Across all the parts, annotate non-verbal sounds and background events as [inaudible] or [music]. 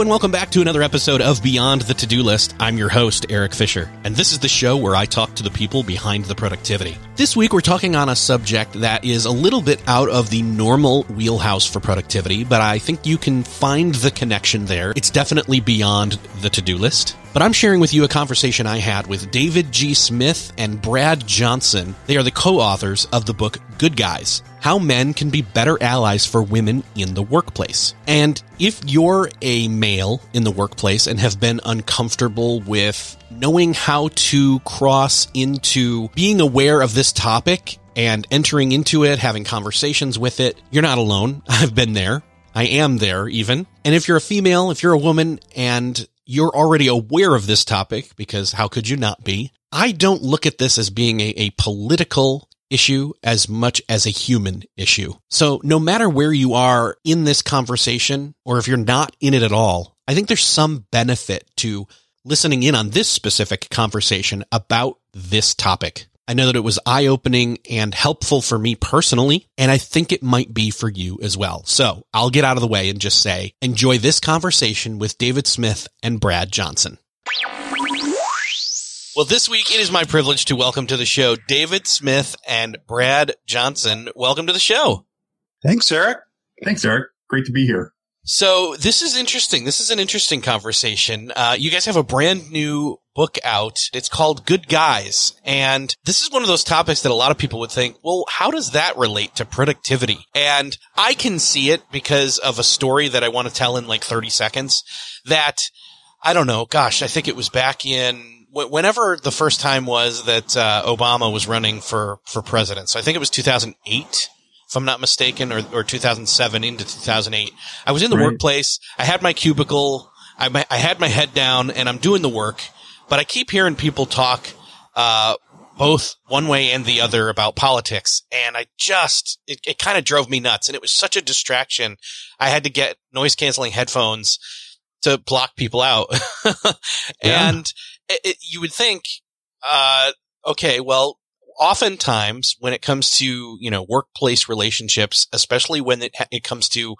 And welcome back to another episode of Beyond the To Do List. I'm your host, Eric Fisher, and this is the show where I talk to the people behind the productivity. This week, we're talking on a subject that is a little bit out of the normal wheelhouse for productivity, but I think you can find the connection there. It's definitely beyond the to do list. But I'm sharing with you a conversation I had with David G. Smith and Brad Johnson. They are the co authors of the book Good Guys How Men Can Be Better Allies for Women in the Workplace. And if you're a male in the workplace and have been uncomfortable with knowing how to cross into being aware of this topic and entering into it, having conversations with it, you're not alone. [laughs] I've been there. I am there even. And if you're a female, if you're a woman and you're already aware of this topic because how could you not be? I don't look at this as being a, a political issue as much as a human issue. So no matter where you are in this conversation, or if you're not in it at all, I think there's some benefit to listening in on this specific conversation about this topic. I know that it was eye opening and helpful for me personally, and I think it might be for you as well. So I'll get out of the way and just say, enjoy this conversation with David Smith and Brad Johnson. Well, this week it is my privilege to welcome to the show David Smith and Brad Johnson. Welcome to the show. Thanks, Eric. Thanks, Eric. Great to be here. So this is interesting. This is an interesting conversation. Uh, you guys have a brand new book out. It's called Good Guys. And this is one of those topics that a lot of people would think, well, how does that relate to productivity? And I can see it because of a story that I want to tell in like 30 seconds that I don't know. Gosh, I think it was back in whenever the first time was that uh, Obama was running for for president. So I think it was 2008 if I'm not mistaken, or, or 2007 into 2008. I was in the right. workplace. I had my cubicle. I, I had my head down and I'm doing the work, but I keep hearing people talk, uh, both one way and the other about politics. And I just, it, it kind of drove me nuts. And it was such a distraction. I had to get noise canceling headphones to block people out. [laughs] and it, it, you would think, uh, okay, well, oftentimes when it comes to you know workplace relationships, especially when it it comes to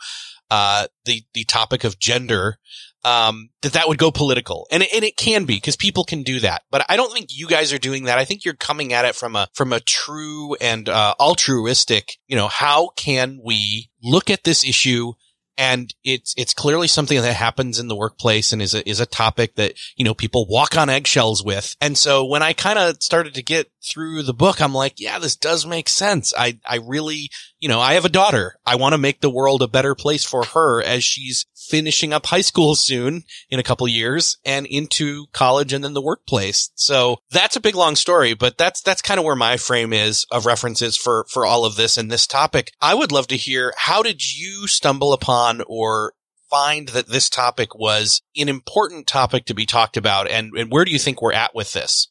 uh, the the topic of gender, um, that that would go political, and it, and it can be because people can do that. But I don't think you guys are doing that. I think you're coming at it from a from a true and uh, altruistic. You know, how can we look at this issue? And it's it's clearly something that happens in the workplace and is a is a topic that you know people walk on eggshells with. And so when I kind of started to get through the book, I'm like, yeah, this does make sense. I I really, you know, I have a daughter. I want to make the world a better place for her as she's finishing up high school soon in a couple years and into college and then the workplace. So that's a big long story, but that's that's kind of where my frame is of references for for all of this and this topic. I would love to hear how did you stumble upon or find that this topic was an important topic to be talked about and, and where do you think we're at with this?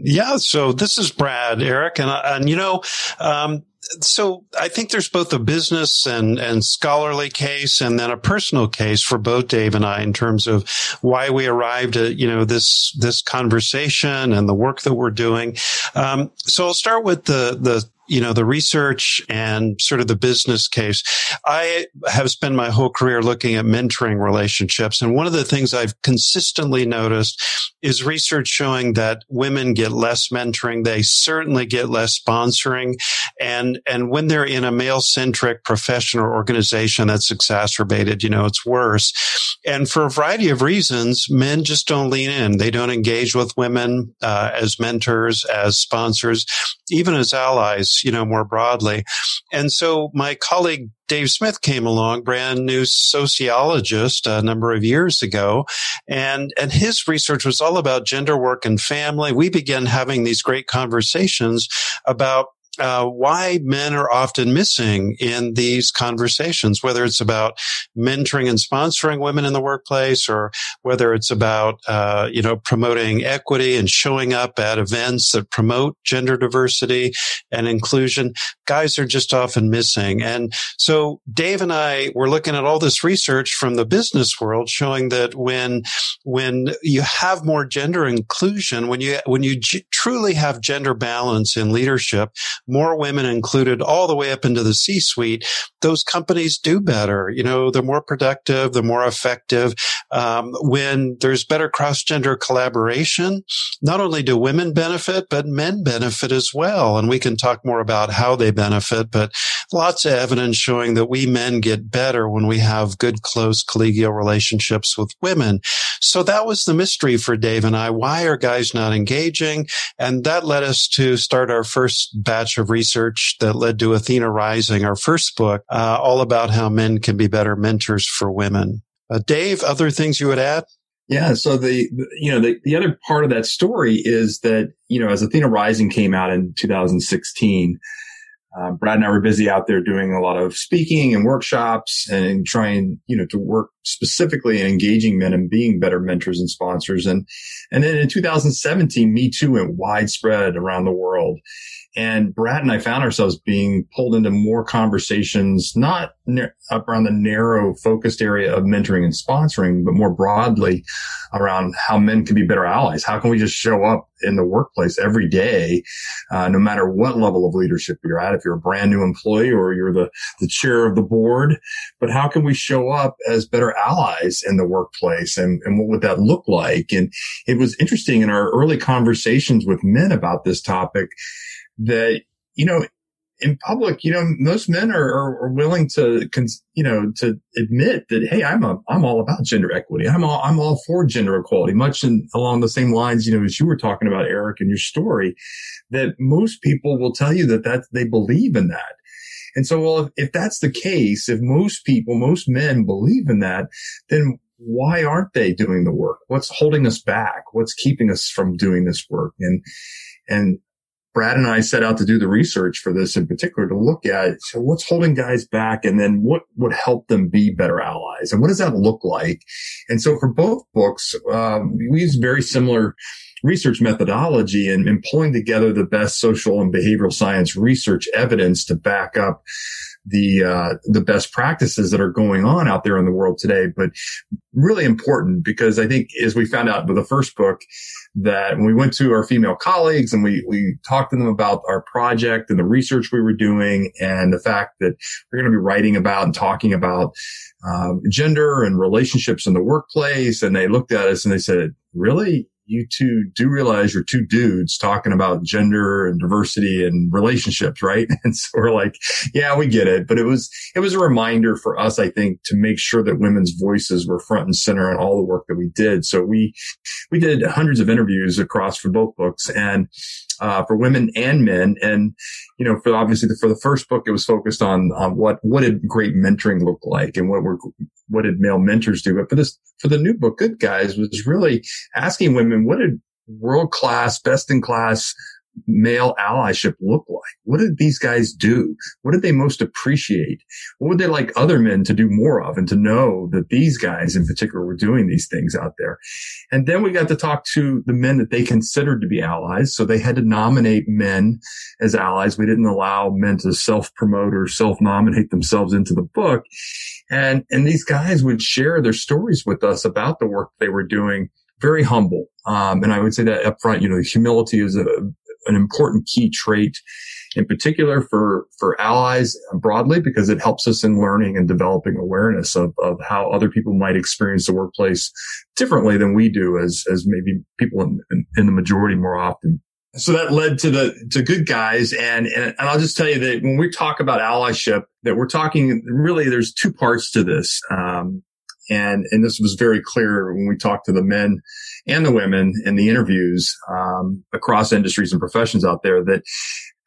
Yeah, so this is Brad, Eric, and and you know, um, so I think there's both a business and, and scholarly case and then a personal case for both Dave and I in terms of why we arrived at, you know, this, this conversation and the work that we're doing. Um, so I'll start with the, the you know, the research and sort of the business case. I have spent my whole career looking at mentoring relationships. And one of the things I've consistently noticed is research showing that women get less mentoring. They certainly get less sponsoring. And, and when they're in a male centric profession or organization, that's exacerbated. You know, it's worse. And for a variety of reasons, men just don't lean in. They don't engage with women uh, as mentors, as sponsors, even as allies you know, more broadly. And so my colleague Dave Smith came along, brand new sociologist a number of years ago. And, and his research was all about gender work and family. We began having these great conversations about uh, why men are often missing in these conversations, whether it's about mentoring and sponsoring women in the workplace, or whether it's about uh, you know promoting equity and showing up at events that promote gender diversity and inclusion. Guys are just often missing, and so Dave and I were looking at all this research from the business world showing that when when you have more gender inclusion, when you when you g- truly have gender balance in leadership more women included all the way up into the C suite, those companies do better. You know, they're more productive, they're more effective. Um, when there's better cross gender collaboration, not only do women benefit, but men benefit as well. And we can talk more about how they benefit, but lots of evidence showing that we men get better when we have good, close collegial relationships with women. So that was the mystery for Dave and I. Why are guys not engaging? And that led us to start our first batch of research that led to Athena Rising, our first book, uh, all about how men can be better mentors for women. Uh, Dave, other things you would add? Yeah. So the, you know, the, the other part of that story is that, you know, as Athena Rising came out in 2016, uh, Brad and I were busy out there doing a lot of speaking and workshops and trying, you know, to work specifically in engaging men and being better mentors and sponsors. And, and then in 2017, Me Too went widespread around the world. And Brad and I found ourselves being pulled into more conversations, not up around the narrow focused area of mentoring and sponsoring, but more broadly around how men can be better allies. How can we just show up in the workplace every day, uh, no matter what level of leadership you're at, if you're a brand new employee or you're the, the chair of the board, but how can we show up as better allies in the workplace and, and what would that look like? And it was interesting in our early conversations with men about this topic that, you know, in public, you know, most men are, are, are, willing to, you know, to admit that, hey, I'm a, I'm all about gender equity. I'm all, I'm all for gender equality, much in, along the same lines, you know, as you were talking about, Eric, in your story, that most people will tell you that that they believe in that. And so, well, if, if that's the case, if most people, most men believe in that, then why aren't they doing the work? What's holding us back? What's keeping us from doing this work? And, and Brad and I set out to do the research for this in particular to look at so what's holding guys back and then what would help them be better allies and what does that look like? And so for both books, um, we use very similar research methodology and, and pulling together the best social and behavioral science research evidence to back up the uh, the best practices that are going on out there in the world today. But really important because I think as we found out with the first book that when we went to our female colleagues and we we talked to them about our project and the research we were doing and the fact that we're going to be writing about and talking about um, gender and relationships in the workplace, and they looked at us and they said, "Really? You two do realize you're two dudes talking about gender and diversity and relationships, right? [laughs] And so we're like, yeah, we get it. But it was, it was a reminder for us, I think, to make sure that women's voices were front and center in all the work that we did. So we, we did hundreds of interviews across for both books and, uh, for women and men. And, you know, for obviously the, for the first book, it was focused on, on what, what did great mentoring look like and what were, what did male mentors do? But for this, for the new book, Good Guys was really asking women, what did world class, best in class male allyship look like? What did these guys do? What did they most appreciate? What would they like other men to do more of and to know that these guys in particular were doing these things out there? And then we got to talk to the men that they considered to be allies. So they had to nominate men as allies. We didn't allow men to self promote or self nominate themselves into the book. And, and these guys would share their stories with us about the work they were doing very humble. Um, and I would say that up front, you know, humility is a, an important key trait in particular for, for allies broadly, because it helps us in learning and developing awareness of, of how other people might experience the workplace differently than we do as, as maybe people in, in, in the majority more often. So that led to the, to good guys. And, and, and I'll just tell you that when we talk about allyship, that we're talking really, there's two parts to this. Um, and, and this was very clear when we talked to the men and the women in the interviews, um, across industries and professions out there that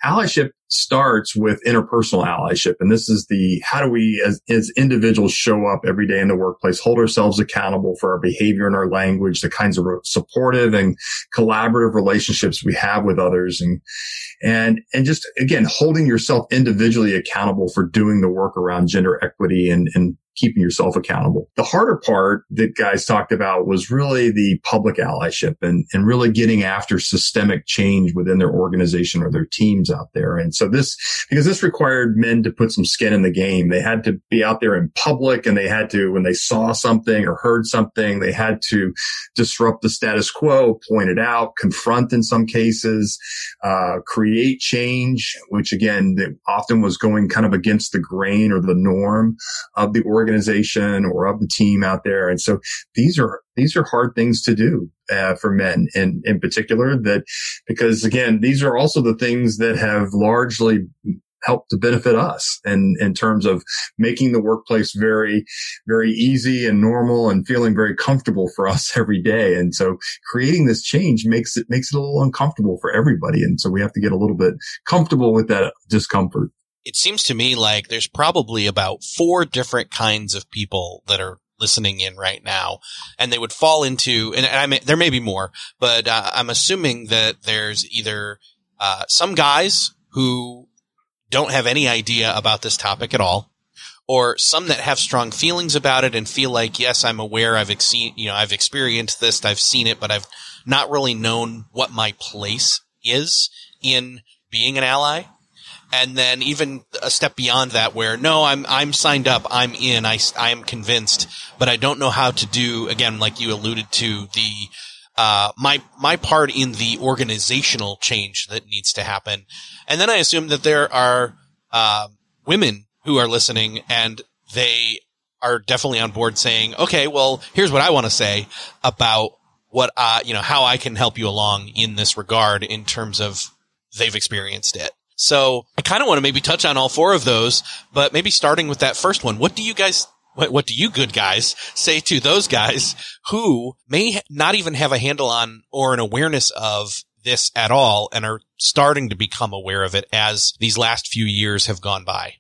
allyship starts with interpersonal allyship. And this is the, how do we as, as individuals show up every day in the workplace, hold ourselves accountable for our behavior and our language, the kinds of supportive and collaborative relationships we have with others and, and, and just again, holding yourself individually accountable for doing the work around gender equity and, and keeping yourself accountable. The harder part that guys talked about was really the public allyship and, and really getting after systemic change within their organization or their teams out there. And so this, because this required men to put some skin in the game. They had to be out there in public and they had to, when they saw something or heard something, they had to disrupt the status quo, point it out, confront in some cases, uh, create change, which again, often was going kind of against the grain or the norm of the organization organization or of the team out there. And so these are, these are hard things to do uh, for men in, in particular that because again, these are also the things that have largely helped to benefit us and in, in terms of making the workplace very, very easy and normal and feeling very comfortable for us [laughs] every day. And so creating this change makes it, makes it a little uncomfortable for everybody. And so we have to get a little bit comfortable with that discomfort it seems to me like there's probably about four different kinds of people that are listening in right now, and they would fall into, and I may, there may be more, but uh, I'm assuming that there's either uh, some guys who don't have any idea about this topic at all, or some that have strong feelings about it and feel like, yes, I'm aware, I've seen, you know, I've experienced this, I've seen it, but I've not really known what my place is in being an ally and then even a step beyond that where no i'm i'm signed up i'm in i i am convinced but i don't know how to do again like you alluded to the uh, my my part in the organizational change that needs to happen. And then i assume that there are uh, women who are listening and they are definitely on board saying okay well here's what i want to say about what uh you know how i can help you along in this regard in terms of they've experienced it so I kind of want to maybe touch on all four of those, but maybe starting with that first one. What do you guys, what, what do you good guys say to those guys who may not even have a handle on or an awareness of this at all and are starting to become aware of it as these last few years have gone by?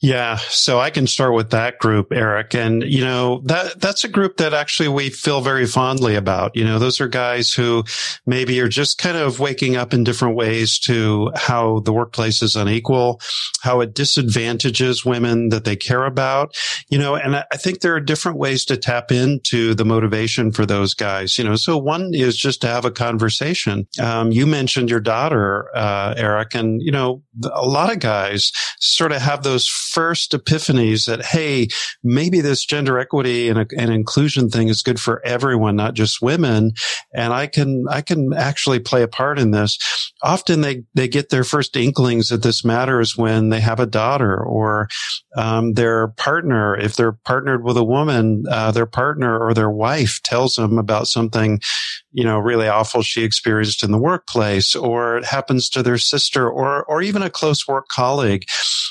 Yeah. So I can start with that group, Eric. And, you know, that, that's a group that actually we feel very fondly about. You know, those are guys who maybe are just kind of waking up in different ways to how the workplace is unequal, how it disadvantages women that they care about, you know, and I think there are different ways to tap into the motivation for those guys, you know, so one is just to have a conversation. Um, you mentioned your daughter, uh, Eric, and, you know, a lot of guys sort of have those first epiphanies that, hey, maybe this gender equity and, and inclusion thing is good for everyone, not just women. And I can, I can actually play a part in this. Often they, they get their first inklings that this matters when they have a daughter or, um, their partner, if they're partnered with a woman, uh, their partner or their wife tells them about something, you know, really awful she experienced in the workplace or it happens to their sister or, or even a close work colleague.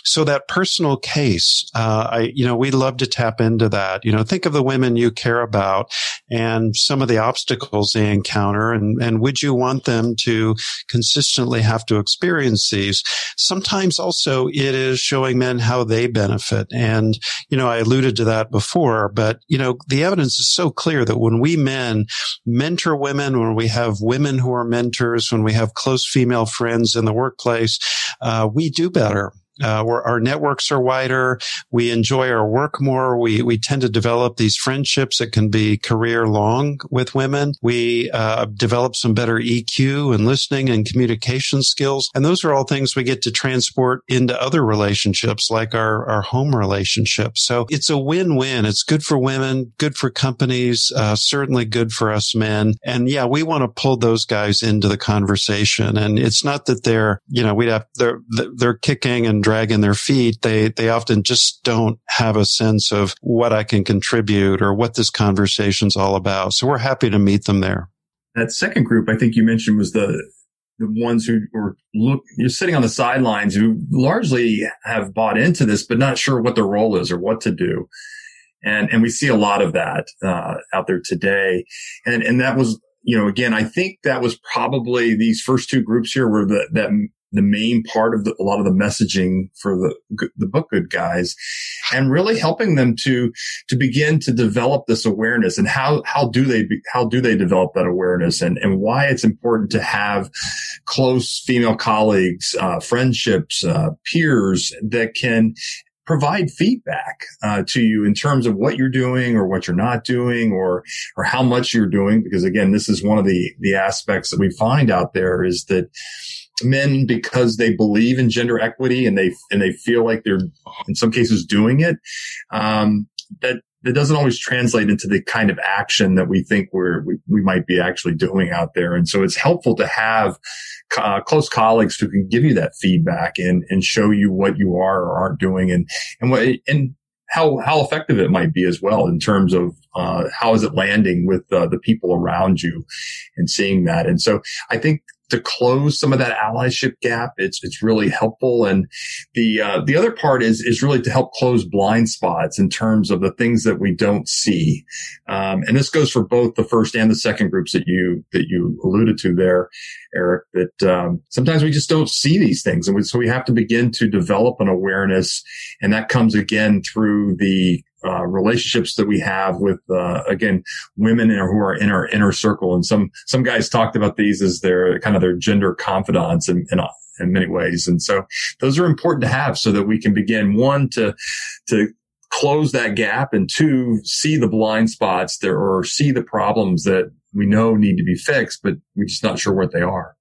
So that personal case, uh, I, you know, we love to tap into that. You know, think of the women you care about and some of the obstacles they encounter and, and would you want them to consistently have to experience these? Sometimes also it is showing men how they benefit. And, you know, I alluded to that before, but, you know, the evidence is so clear that when we men mentor women, when we have women who are mentors, when we have close female friends in the workplace, uh, we do better. Uh, our networks are wider. We enjoy our work more. We we tend to develop these friendships that can be career long with women. We uh, develop some better EQ and listening and communication skills, and those are all things we get to transport into other relationships, like our our home relationships. So it's a win win. It's good for women, good for companies, uh, certainly good for us men. And yeah, we want to pull those guys into the conversation. And it's not that they're you know we have they're they're kicking and dragging their feet, they, they often just don't have a sense of what I can contribute or what this conversation's all about. So we're happy to meet them there. That second group I think you mentioned was the, the ones who were look, you're sitting on the sidelines who largely have bought into this, but not sure what their role is or what to do. And, and we see a lot of that, uh, out there today. And, and that was, you know, again, I think that was probably these first two groups here were the, that the main part of the, a lot of the messaging for the the book good guys and really helping them to to begin to develop this awareness and how how do they be, how do they develop that awareness and and why it's important to have close female colleagues uh, friendships uh, peers that can provide feedback uh, to you in terms of what you're doing or what you're not doing or or how much you're doing because again this is one of the the aspects that we find out there is that men because they believe in gender equity and they and they feel like they're in some cases doing it um, that that doesn't always translate into the kind of action that we think we're we, we might be actually doing out there. And so it's helpful to have uh, close colleagues who can give you that feedback and and show you what you are or aren't doing and and what and how how effective it might be as well in terms of uh, how is it landing with uh, the people around you and seeing that. And so I think to close some of that allyship gap. It's it's really helpful, and the uh, the other part is is really to help close blind spots in terms of the things that we don't see. Um, and this goes for both the first and the second groups that you that you alluded to there, Eric. That um, sometimes we just don't see these things, and we, so we have to begin to develop an awareness, and that comes again through the uh, relationships that we have with uh, again women who are in our inner circle. And some some guys talked about these as their kind of their gender confidants in, in, in many ways. And so those are important to have so that we can begin one to to close that gap and two see the blind spots there or see the problems that we know need to be fixed but we're just not sure what they are.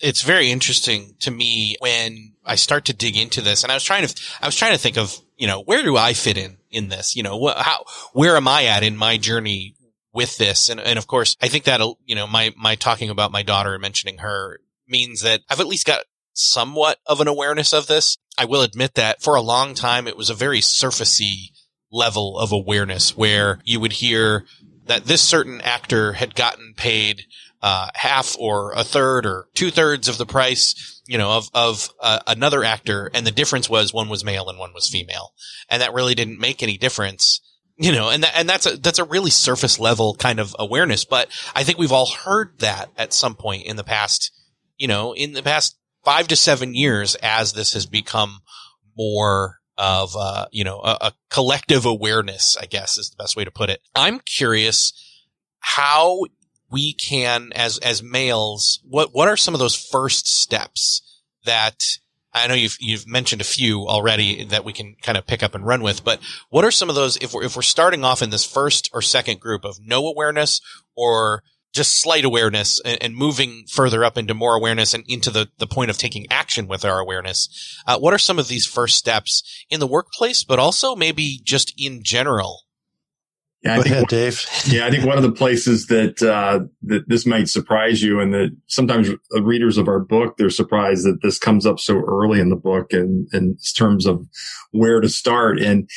It's very interesting to me when I start to dig into this. And I was trying to I was trying to think of you know, where do I fit in in this? You know, how, where am I at in my journey with this? And, and of course, I think that, you know, my, my talking about my daughter and mentioning her means that I've at least got somewhat of an awareness of this. I will admit that for a long time, it was a very surfacey level of awareness where you would hear that this certain actor had gotten paid uh, half or a third or two thirds of the price you know, of, of uh, another actor. And the difference was one was male and one was female. And that really didn't make any difference. You know, and that, and that's a, that's a really surface level kind of awareness. But I think we've all heard that at some point in the past, you know, in the past five to seven years as this has become more of, uh, you know, a, a collective awareness, I guess is the best way to put it. I'm curious how we can, as, as males, what, what are some of those first steps that I know you've, you've mentioned a few already that we can kind of pick up and run with, but what are some of those, if we're, if we're starting off in this first or second group of no awareness or just slight awareness and, and moving further up into more awareness and into the, the point of taking action with our awareness, uh, what are some of these first steps in the workplace, but also maybe just in general yeah, Go I think, ahead, Dave. [laughs] yeah, I think one of the places that uh, that this might surprise you, and that sometimes readers of our book they're surprised that this comes up so early in the book, and in terms of where to start. And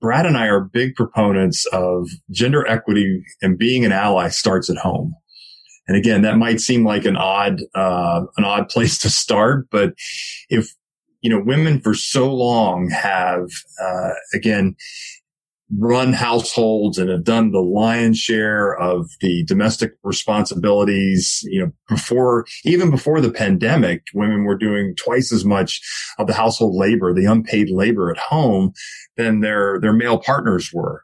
Brad and I are big proponents of gender equity and being an ally starts at home. And again, that might seem like an odd uh, an odd place to start, but if you know, women for so long have uh, again run households and have done the lion's share of the domestic responsibilities. You know, before, even before the pandemic, women were doing twice as much of the household labor, the unpaid labor at home than their, their male partners were.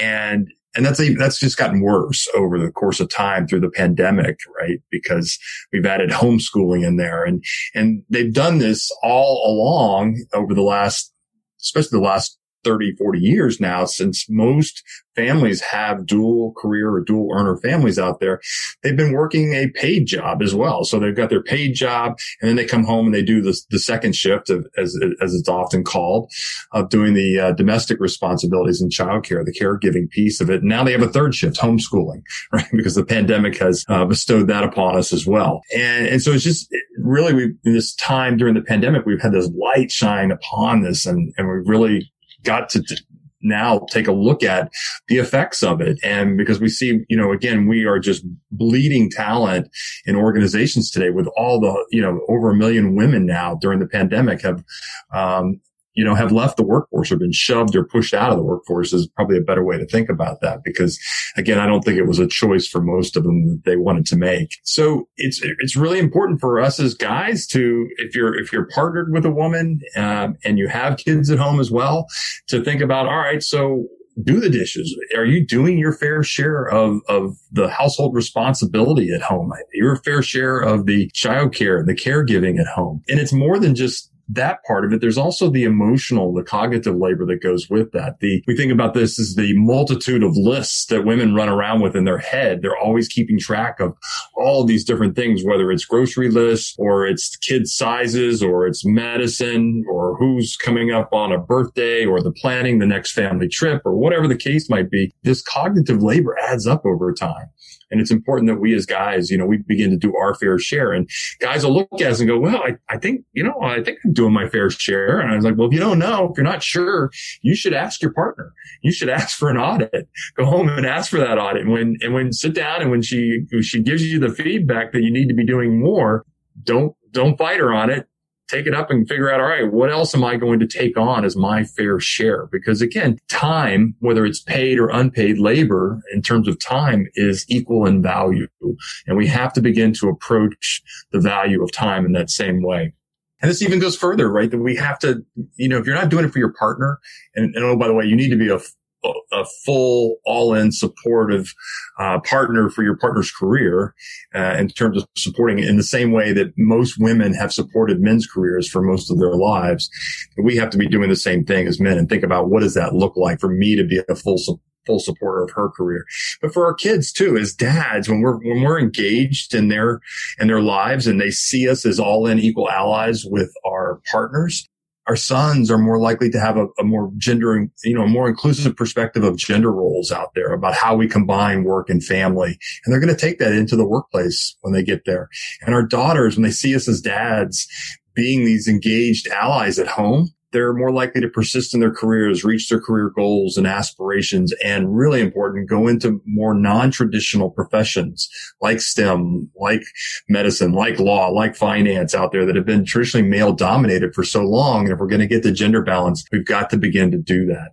And and that's a, that's just gotten worse over the course of time through the pandemic, right? Because we've added homeschooling in there and, and they've done this all along over the last, especially the last 30, 40 years now, since most families have dual career or dual earner families out there, they've been working a paid job as well. So they've got their paid job and then they come home and they do the, the second shift of, as, as it's often called of doing the uh, domestic responsibilities and childcare, the caregiving piece of it. And now they have a third shift, homeschooling, [laughs] right? Because the pandemic has uh, bestowed that upon us as well. And, and so it's just really we in this time during the pandemic, we've had this light shine upon this and, and we've really got to now take a look at the effects of it. And because we see, you know, again, we are just bleeding talent in organizations today with all the, you know, over a million women now during the pandemic have, um, you know, have left the workforce or been shoved or pushed out of the workforce is probably a better way to think about that. Because again, I don't think it was a choice for most of them that they wanted to make. So it's, it's really important for us as guys to, if you're, if you're partnered with a woman, um, and you have kids at home as well, to think about, all right, so do the dishes? Are you doing your fair share of, of the household responsibility at home? Your fair share of the child care, the caregiving at home. And it's more than just that part of it. There's also the emotional, the cognitive labor that goes with that. The, we think about this as the multitude of lists that women run around with in their head. They're always keeping track of all of these different things, whether it's grocery lists or it's kids sizes or it's medicine or who's coming up on a birthday or the planning the next family trip or whatever the case might be. This cognitive labor adds up over time. And it's important that we as guys, you know, we begin to do our fair share. And guys will look at us and go, well, I, I think, you know, I think I'm doing my fair share. And I was like, well, if you don't know, if you're not sure, you should ask your partner. You should [laughs] ask for an audit. Go home and ask for that audit. And when, and when sit down and when she, she gives you the feedback that you need to be doing more, don't, don't fight her on it take it up and figure out, all right, what else am I going to take on as my fair share? Because again, time, whether it's paid or unpaid labor in terms of time is equal in value. And we have to begin to approach the value of time in that same way. And this even goes further, right? That we have to, you know, if you're not doing it for your partner, and, and oh, by the way, you need to be a a full all-in supportive uh, partner for your partner's career uh, in terms of supporting it in the same way that most women have supported men's careers for most of their lives. We have to be doing the same thing as men and think about what does that look like for me to be a full full supporter of her career. But for our kids too as dads when we're when we're engaged in their in their lives and they see us as all in equal allies with our partners our sons are more likely to have a, a, more gender, you know, more inclusive mm-hmm. perspective of gender roles out there about how we combine work and family. And they're going to take that into the workplace when they get there. And our daughters, when they see us as dads being these engaged allies at home, they're more likely to persist in their careers, reach their career goals and aspirations, and really important, go into more non-traditional professions like STEM, like medicine, like law, like finance out there that have been traditionally male dominated for so long. And if we're going to get the gender balance, we've got to begin to do that.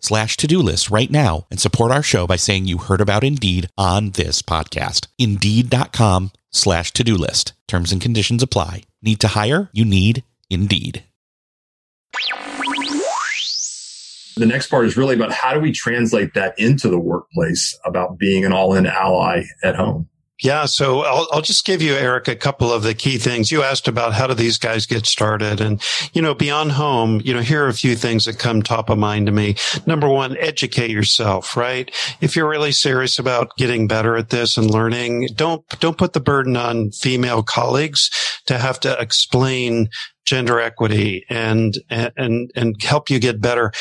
slash to-do list right now and support our show by saying you heard about Indeed on this podcast. Indeed.com slash to-do list. Terms and conditions apply. Need to hire? You need Indeed. The next part is really about how do we translate that into the workplace about being an all-in ally at home. Yeah, so I'll, I'll just give you, Eric, a couple of the key things. You asked about how do these guys get started? And, you know, beyond home, you know, here are a few things that come top of mind to me. Number one, educate yourself, right? If you're really serious about getting better at this and learning, don't, don't put the burden on female colleagues to have to explain gender equity and, and, and help you get better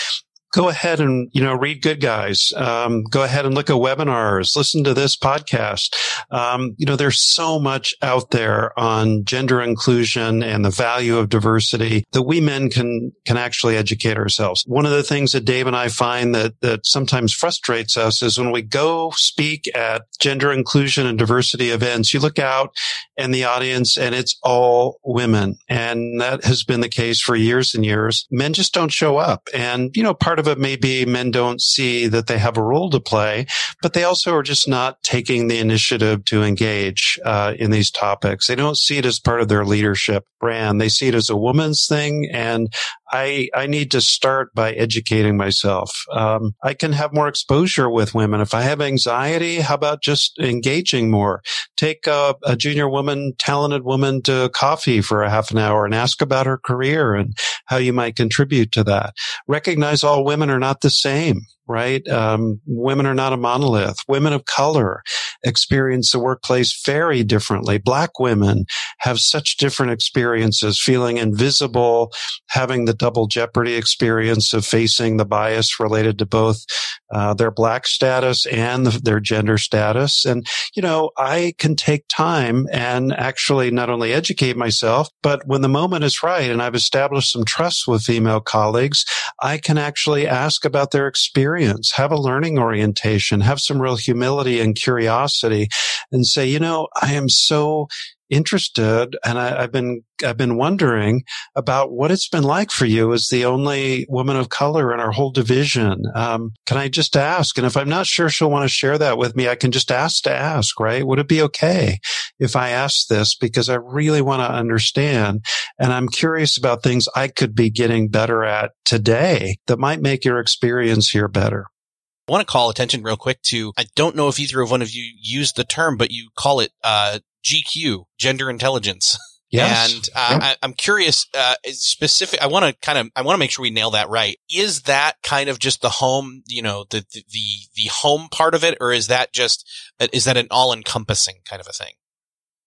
go ahead and you know read good guys. Um, go ahead and look at webinars. Listen to this podcast. Um, you know there's so much out there on gender inclusion and the value of diversity that we men can can actually educate ourselves. One of the things that dave and i find that that sometimes frustrates us is when we go speak at gender inclusion and diversity events you look out and the audience and it's all women and that has been the case for years and years men just don't show up and you know part of it may be men don't see that they have a role to play, but they also are just not taking the initiative to engage uh, in these topics. They don't see it as part of their leadership brand. They see it as a woman's thing, and I, I need to start by educating myself. Um, I can have more exposure with women. If I have anxiety, how about just engaging more? Take a, a junior woman, talented woman to coffee for a half an hour and ask about her career and how you might contribute to that. Recognize all women are not the same right? Um, women are not a monolith. Women of color experience the workplace very differently. Black women have such different experiences, feeling invisible, having the double jeopardy experience of facing the bias related to both uh, their black status and the, their gender status. And, you know, I can take time and actually not only educate myself, but when the moment is right and I've established some trust with female colleagues, I can actually ask about their experience experience, have a learning orientation, have some real humility and curiosity and say, you know, I am so interested and I, have been I've been wondering about what it's been like for you as the only woman of color in our whole division. Um, can I just ask? And if I'm not sure she'll want to share that with me, I can just ask to ask, right? Would it be okay if I ask this because I really want to understand and I'm curious about things I could be getting better at today that might make your experience here better. I want to call attention real quick to I don't know if either of one of you used the term, but you call it uh, GQ, gender intelligence. [laughs] Yes. And uh, yep. I, am curious, uh, specific. I want to kind of, I want to make sure we nail that right. Is that kind of just the home, you know, the the the, the home part of it, or is that just is that an all encompassing kind of a thing?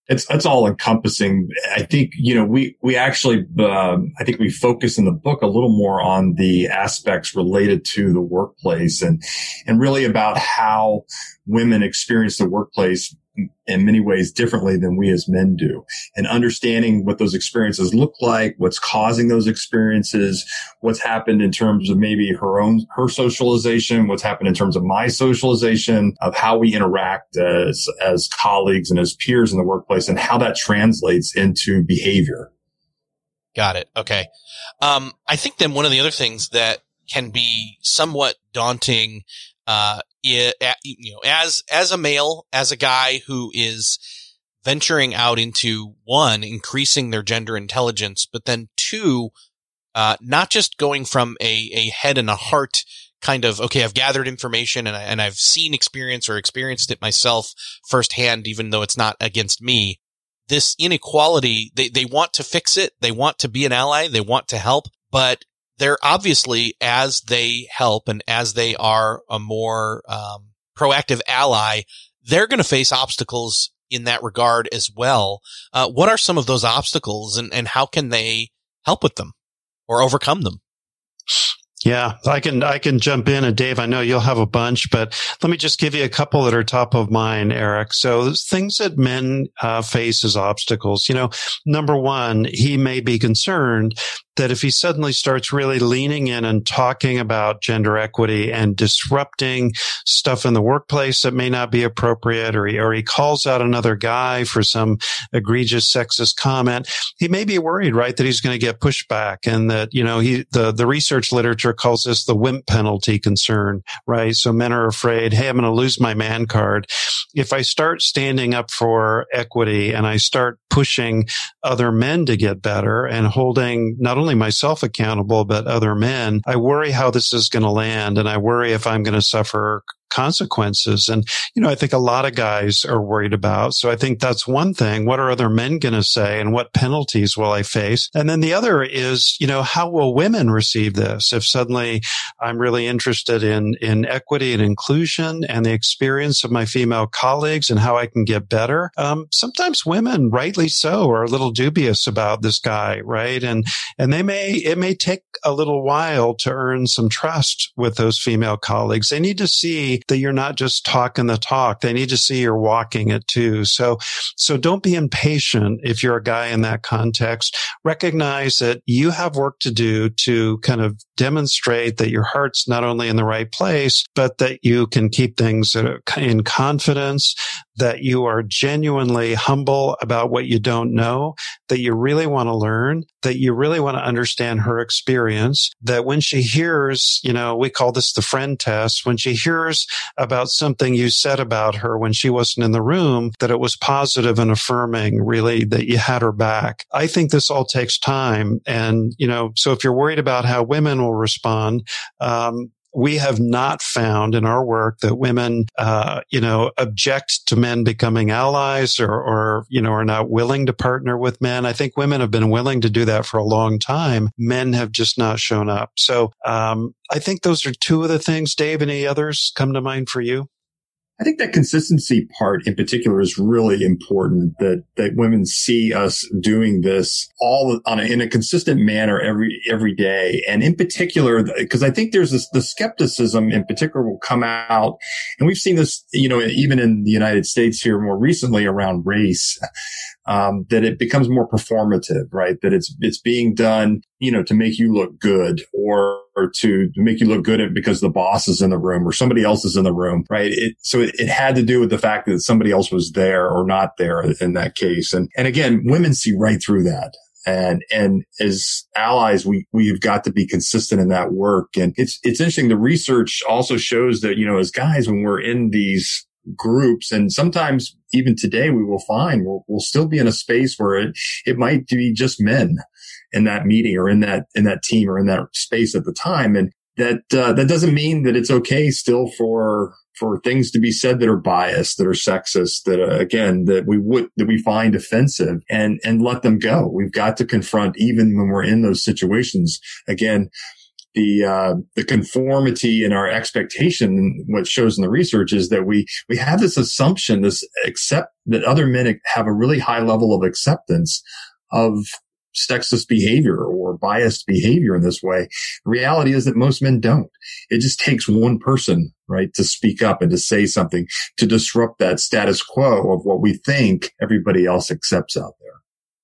It's it's all encompassing. I think you know we we actually um, I think we focus in the book a little more on the aspects related to the workplace and and really about how women experience the workplace in many ways differently than we as men do and understanding what those experiences look like, what's causing those experiences, what's happened in terms of maybe her own, her socialization, what's happened in terms of my socialization of how we interact as, as colleagues and as peers in the workplace and how that translates into behavior. Got it. Okay. Um, I think then one of the other things that can be somewhat daunting uh, you know, as, as a male, as a guy who is venturing out into one, increasing their gender intelligence, but then two, uh, not just going from a, a head and a heart kind of, okay, I've gathered information and, I, and I've seen experience or experienced it myself firsthand, even though it's not against me. This inequality, they, they want to fix it. They want to be an ally. They want to help, but they're obviously as they help and as they are a more um, proactive ally, they're going to face obstacles in that regard as well. Uh, what are some of those obstacles, and and how can they help with them or overcome them? Yeah, I can I can jump in and Dave, I know you'll have a bunch, but let me just give you a couple that are top of mind, Eric. So things that men uh, face as obstacles. You know, number one, he may be concerned that if he suddenly starts really leaning in and talking about gender equity and disrupting stuff in the workplace that may not be appropriate, or he, or he calls out another guy for some egregious sexist comment, he may be worried, right, that he's going to get pushback and that, you know, he, the, the research literature calls this the wimp penalty concern, right? So men are afraid, hey, I'm going to lose my man card. If I start standing up for equity and I start pushing other men to get better and holding not only only myself accountable, but other men. I worry how this is going to land and I worry if I'm going to suffer consequences. And, you know, I think a lot of guys are worried about. So I think that's one thing. What are other men going to say and what penalties will I face? And then the other is, you know, how will women receive this? If suddenly I'm really interested in, in equity and inclusion and the experience of my female colleagues and how I can get better. Um, sometimes women, rightly so, are a little dubious about this guy, right? And, and they may, it may take a little while to earn some trust with those female colleagues. They need to see that you're not just talking the talk. They need to see you're walking it too. So, so don't be impatient if you're a guy in that context. Recognize that you have work to do to kind of demonstrate that your heart's not only in the right place, but that you can keep things in confidence, that you are genuinely humble about what you don't know, that you really want to learn, that you really want to understand her experience, that when she hears, you know, we call this the friend test, when she hears about something you said about her when she wasn't in the room, that it was positive and affirming, really, that you had her back. I think this all takes time. And, you know, so if you're worried about how women will respond, um, we have not found in our work that women, uh, you know, object to men becoming allies or, or, you know, are not willing to partner with men. I think women have been willing to do that for a long time. Men have just not shown up. So, um, I think those are two of the things. Dave, any others come to mind for you? I think that consistency part in particular is really important that, that women see us doing this all on a, in a consistent manner every, every day. And in particular, because I think there's this, the skepticism in particular will come out. And we've seen this, you know, even in the United States here more recently around race um, that it becomes more performative, right? That it's it's being done, you know, to make you look good or, or to make you look good at because the boss is in the room or somebody else is in the room, right? It, so it, it had to do with the fact that somebody else was there or not there in that case. And and again, women see right through that. And, and as allies, we, we've got to be consistent in that work. And it's, it's interesting. The research also shows that, you know, as guys, when we're in these groups. And sometimes even today we will find we'll, we'll still be in a space where it, it might be just men in that meeting or in that, in that team or in that space at the time. And that, uh, that doesn't mean that it's okay still for, for things to be said that are biased, that are sexist, that uh, again, that we would, that we find offensive and, and let them go. We've got to confront even when we're in those situations. Again, the uh, the conformity in our expectation, what shows in the research is that we we have this assumption, this accept that other men have a really high level of acceptance of sexist behavior or biased behavior in this way. The reality is that most men don't. It just takes one person, right, to speak up and to say something to disrupt that status quo of what we think everybody else accepts out there.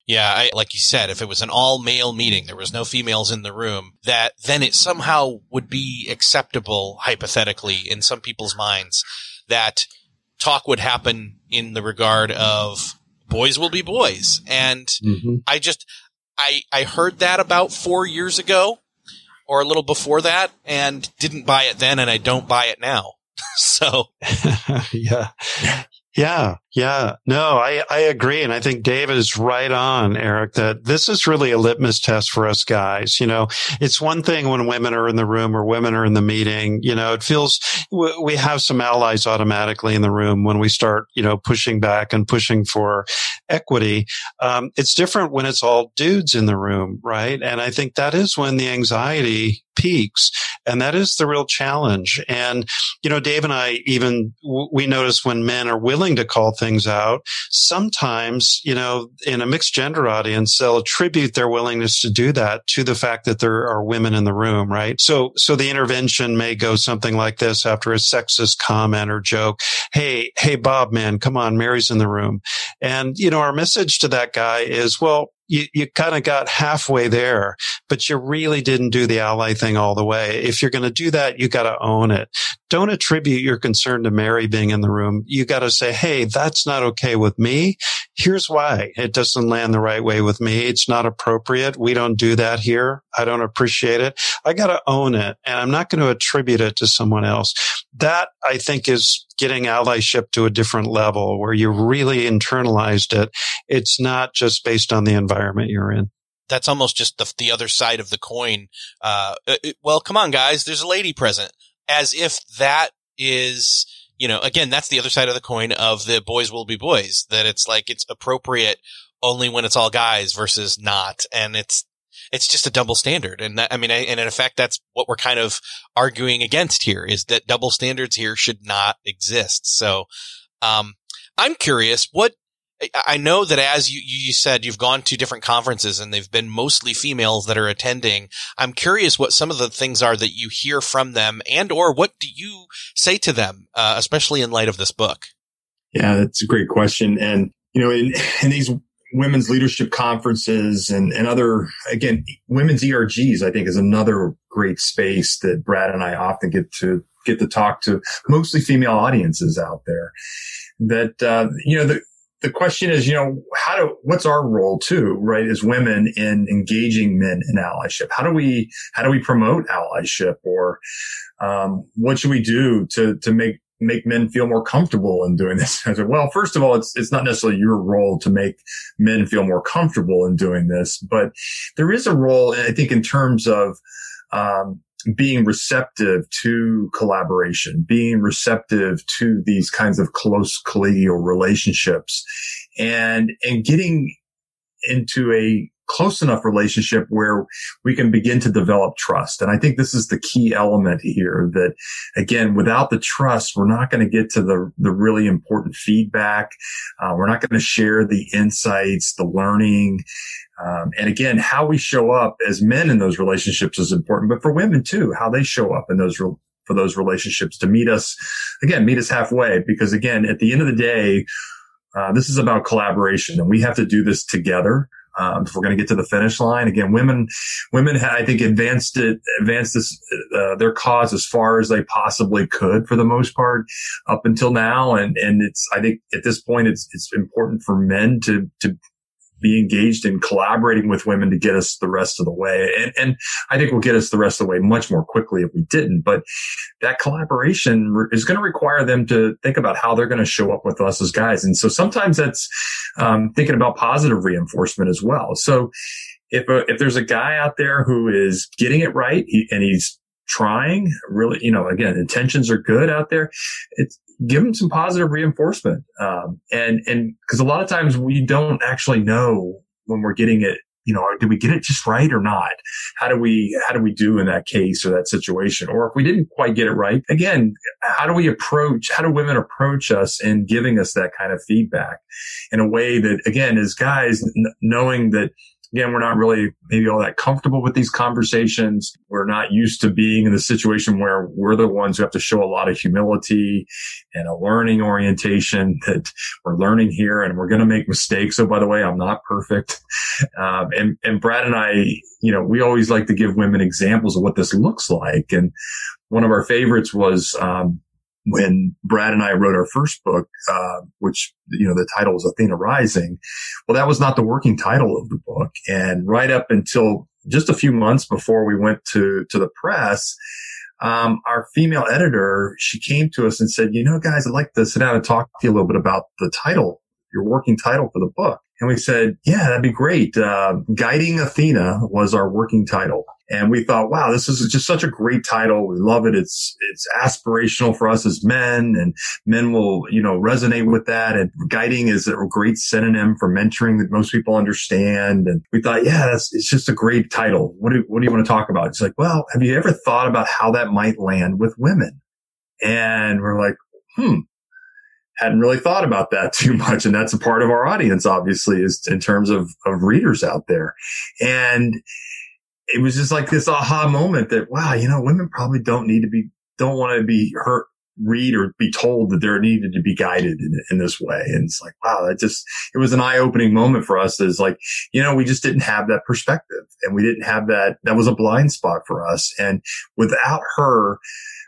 Yeah, I, like you said, if it was an all male meeting, there was no females in the room, that then it somehow would be acceptable, hypothetically, in some people's minds, that talk would happen in the regard of boys will be boys. And mm-hmm. I just, I, I heard that about four years ago or a little before that and didn't buy it then and I don't buy it now. [laughs] so [laughs] yeah. Yeah. Yeah, no, I, I agree. And I think Dave is right on, Eric, that this is really a litmus test for us guys. You know, it's one thing when women are in the room or women are in the meeting, you know, it feels we have some allies automatically in the room when we start, you know, pushing back and pushing for equity. Um, it's different when it's all dudes in the room, right? And I think that is when the anxiety peaks. And that is the real challenge. And, you know, Dave and I even, we notice when men are willing to call things out. Sometimes, you know, in a mixed gender audience, they'll attribute their willingness to do that to the fact that there are women in the room, right? So, so the intervention may go something like this after a sexist comment or joke. Hey, hey, Bob, man, come on, Mary's in the room. And, you know, our message to that guy is, well, you, you kind of got halfway there, but you really didn't do the ally thing all the way. If you're going to do that, you got to own it. Don't attribute your concern to Mary being in the room. You got to say, Hey, that's not okay with me. Here's why it doesn't land the right way with me. It's not appropriate. We don't do that here. I don't appreciate it. I got to own it and I'm not going to attribute it to someone else. That I think is getting allyship to a different level where you really internalized it. It's not just based on the environment you're in. That's almost just the, the other side of the coin. Uh, it, well, come on, guys. There's a lady present as if that is, you know, again, that's the other side of the coin of the boys will be boys, that it's like it's appropriate only when it's all guys versus not. And it's, it's just a double standard. And that, I mean, and in effect, that's what we're kind of arguing against here is that double standards here should not exist. So, um, I'm curious, what I know that as you, you said, you've gone to different conferences and they've been mostly females that are attending. I'm curious what some of the things are that you hear from them and or what do you say to them, uh, especially in light of this book? Yeah, that's a great question. And, you know, in, [laughs] in these women's leadership conferences and, and other, again, women's ERGs, I think is another great space that Brad and I often get to get to talk to mostly female audiences out there that, uh, you know, the, the question is, you know, how do, what's our role too, right? As women in engaging men in allyship? How do we, how do we promote allyship or, um, what should we do to, to make, make men feel more comfortable in doing this? [laughs] I said, well, first of all, it's, it's not necessarily your role to make men feel more comfortable in doing this, but there is a role, I think, in terms of, um, being receptive to collaboration, being receptive to these kinds of close collegial relationships and, and getting into a close enough relationship where we can begin to develop trust. And I think this is the key element here that again, without the trust, we're not going to get to the, the really important feedback. Uh, we're not going to share the insights, the learning. Um, and again, how we show up as men in those relationships is important, but for women too, how they show up in those for those relationships to meet us again, meet us halfway. Because again, at the end of the day, uh, this is about collaboration and we have to do this together. Um, if we're going to get to the finish line again, women, women, I think advanced it, advanced this, uh, their cause as far as they possibly could for the most part up until now. And, and it's, I think at this point, it's, it's important for men to, to be engaged in collaborating with women to get us the rest of the way. And, and I think will get us the rest of the way much more quickly if we didn't. But that collaboration is going to require them to think about how they're going to show up with us as guys. And so sometimes that's um, thinking about positive reinforcement as well. So if, a, if there's a guy out there who is getting it right he, and he's trying really, you know, again, intentions are good out there. It's, give them some positive reinforcement. Um, and, and cause a lot of times we don't actually know when we're getting it, you know, did we get it just right or not? How do we, how do we do in that case or that situation? Or if we didn't quite get it right, again, how do we approach, how do women approach us in giving us that kind of feedback in a way that, again, as guys, n- knowing that again, we're not really maybe all that comfortable with these conversations. We're not used to being in the situation where we're the ones who have to show a lot of humility and a learning orientation that we're learning here and we're going to make mistakes. So by the way, I'm not perfect. Um, and, and Brad and I, you know, we always like to give women examples of what this looks like. And one of our favorites was, um, when Brad and I wrote our first book, uh, which, you know, the title was Athena Rising. Well, that was not the working title of the book. And right up until just a few months before we went to, to the press, um, our female editor, she came to us and said, you know, guys, I'd like to sit down and talk to you a little bit about the title, your working title for the book. And we said, yeah, that'd be great. Uh, Guiding Athena was our working title. And we thought, wow, this is just such a great title. We love it. It's, it's aspirational for us as men and men will, you know, resonate with that. And guiding is a great synonym for mentoring that most people understand. And we thought, yeah, that's, it's just a great title. What do, what do you want to talk about? It's like, well, have you ever thought about how that might land with women? And we're like, hmm, hadn't really thought about that [laughs] too much. And that's a part of our audience, obviously, is in terms of, of readers out there. And it was just like this aha moment that, wow, you know, women probably don't need to be, don't want to be hurt, read or be told that they're needed to be guided in, in this way. And it's like, wow, that just, it was an eye opening moment for us is like, you know, we just didn't have that perspective and we didn't have that. That was a blind spot for us. And without her,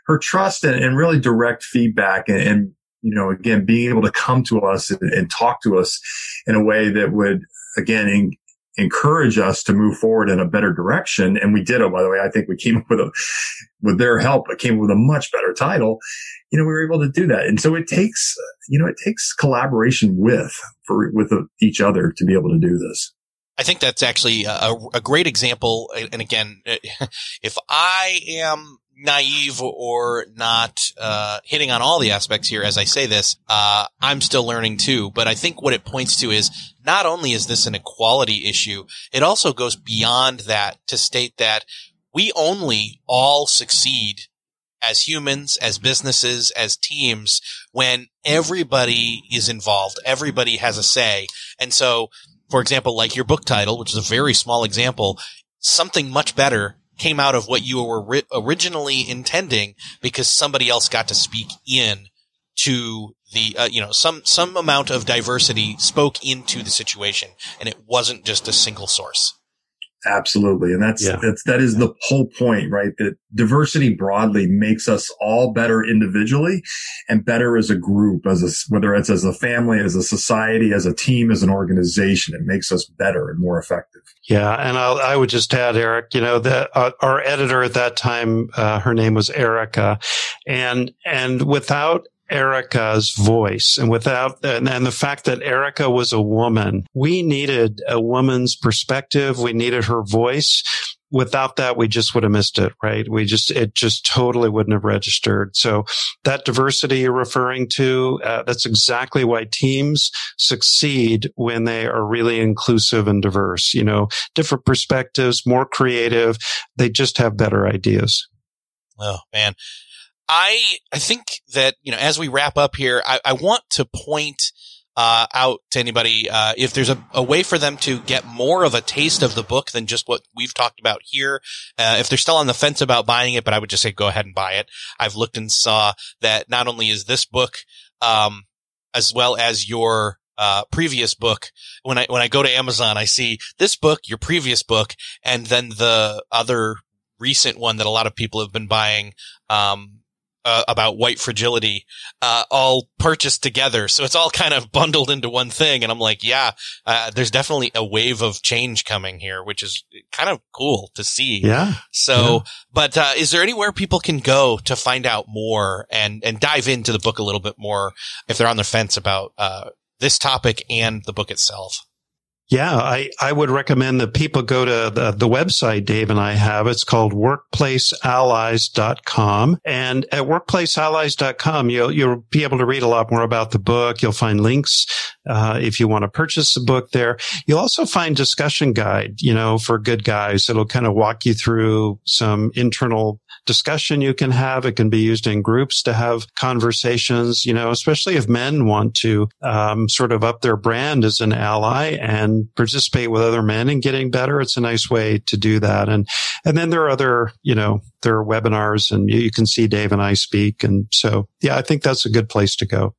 her trust and, and really direct feedback and, and you know, again, being able to come to us and, and talk to us in a way that would, again, in, encourage us to move forward in a better direction. And we did it, by the way. I think we came up with a, with their help, it came up with a much better title. You know, we were able to do that. And so it takes, you know, it takes collaboration with, for, with each other to be able to do this. I think that's actually a, a great example. And again, [laughs] if I am naive or not uh, hitting on all the aspects here as I say this. Uh, I'm still learning too, but I think what it points to is not only is this an equality issue, it also goes beyond that to state that we only all succeed as humans, as businesses, as teams when everybody is involved, everybody has a say. And so, for example, like your book title, which is a very small example, something much better came out of what you were ri- originally intending because somebody else got to speak in to the uh, you know some some amount of diversity spoke into the situation and it wasn't just a single source Absolutely. And that's, yeah. that's, that is the whole point, right? That diversity broadly makes us all better individually and better as a group, as a, whether it's as a family, as a society, as a team, as an organization. It makes us better and more effective. Yeah. And I'll, i would just add, Eric, you know, that uh, our editor at that time, uh, her name was Erica and, and without Erica's voice and without, and, and, the fact that Erica was a woman, we needed a woman's perspective. We needed her voice. Without that, we just would have missed it, right? We just, it just totally wouldn't have registered. So that diversity you're referring to, uh, that's exactly why teams succeed when they are really inclusive and diverse, you know, different perspectives, more creative. They just have better ideas. Oh man. I I think that you know as we wrap up here, I, I want to point uh, out to anybody uh, if there's a, a, way for them to get more of a taste of the book than just what we've talked about here. Uh, if they're still on the fence about buying it, but I would just say go ahead and buy it. I've looked and saw that not only is this book um, as well as your uh, previous book. When I when I go to Amazon, I see this book, your previous book, and then the other recent one that a lot of people have been buying. Um, uh, about white fragility, uh, all purchased together. So it's all kind of [laughs] bundled into one thing. And I'm like, yeah, uh, there's definitely a wave of change coming here, which is kind of cool to see. Yeah. So, yeah. but, uh, is there anywhere people can go to find out more and, and dive into the book a little bit more if they're on the fence about, uh, this topic and the book itself? Yeah, I, I would recommend that people go to the, the website Dave and I have. It's called workplaceallies.com. And at workplaceallies.com, you'll, you'll be able to read a lot more about the book. You'll find links, uh, if you want to purchase the book there. You'll also find discussion guide, you know, for good guys. It'll kind of walk you through some internal discussion you can have. It can be used in groups to have conversations, you know, especially if men want to um, sort of up their brand as an ally and participate with other men in getting better. It's a nice way to do that. And, and then there are other, you know, there are webinars and you, you can see Dave and I speak. And so, yeah, I think that's a good place to go.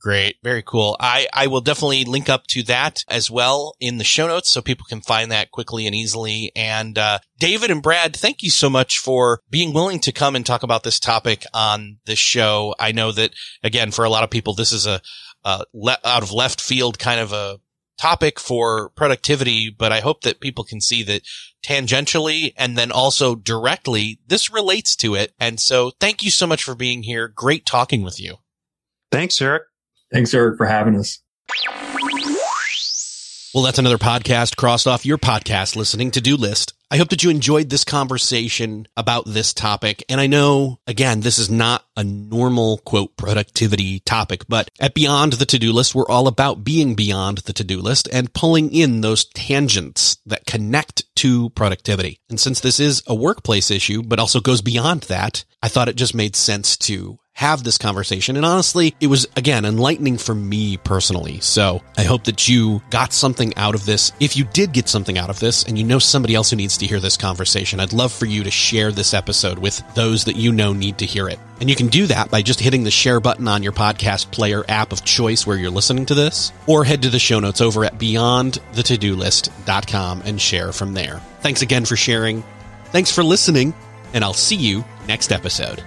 Great. Very cool. I, I will definitely link up to that as well in the show notes so people can find that quickly and easily. And, uh, David and Brad, thank you so much for being willing to come and talk about this topic on this show. I know that again, for a lot of people, this is a, uh, le- out of left field kind of a topic for productivity, but I hope that people can see that tangentially and then also directly this relates to it. And so thank you so much for being here. Great talking with you. Thanks, Eric. Thanks, Eric, for having us. Well, that's another podcast crossed off your podcast listening to do list. I hope that you enjoyed this conversation about this topic. And I know, again, this is not a normal quote productivity topic, but at Beyond the To-Do List, we're all about being beyond the to-do list and pulling in those tangents that connect to productivity. And since this is a workplace issue, but also goes beyond that, I thought it just made sense to have this conversation. And honestly, it was again enlightening for me personally. So I hope that you got something out of this. If you did get something out of this and you know somebody else who needs to hear this conversation, I'd love for you to share this episode with those that you know need to hear it. And you can do that by just hitting the share button on your podcast player app of choice where you're listening to this, or head to the show notes over at beyondthetodolist.com and share from there. Thanks again for sharing. Thanks for listening, and I'll see you next episode.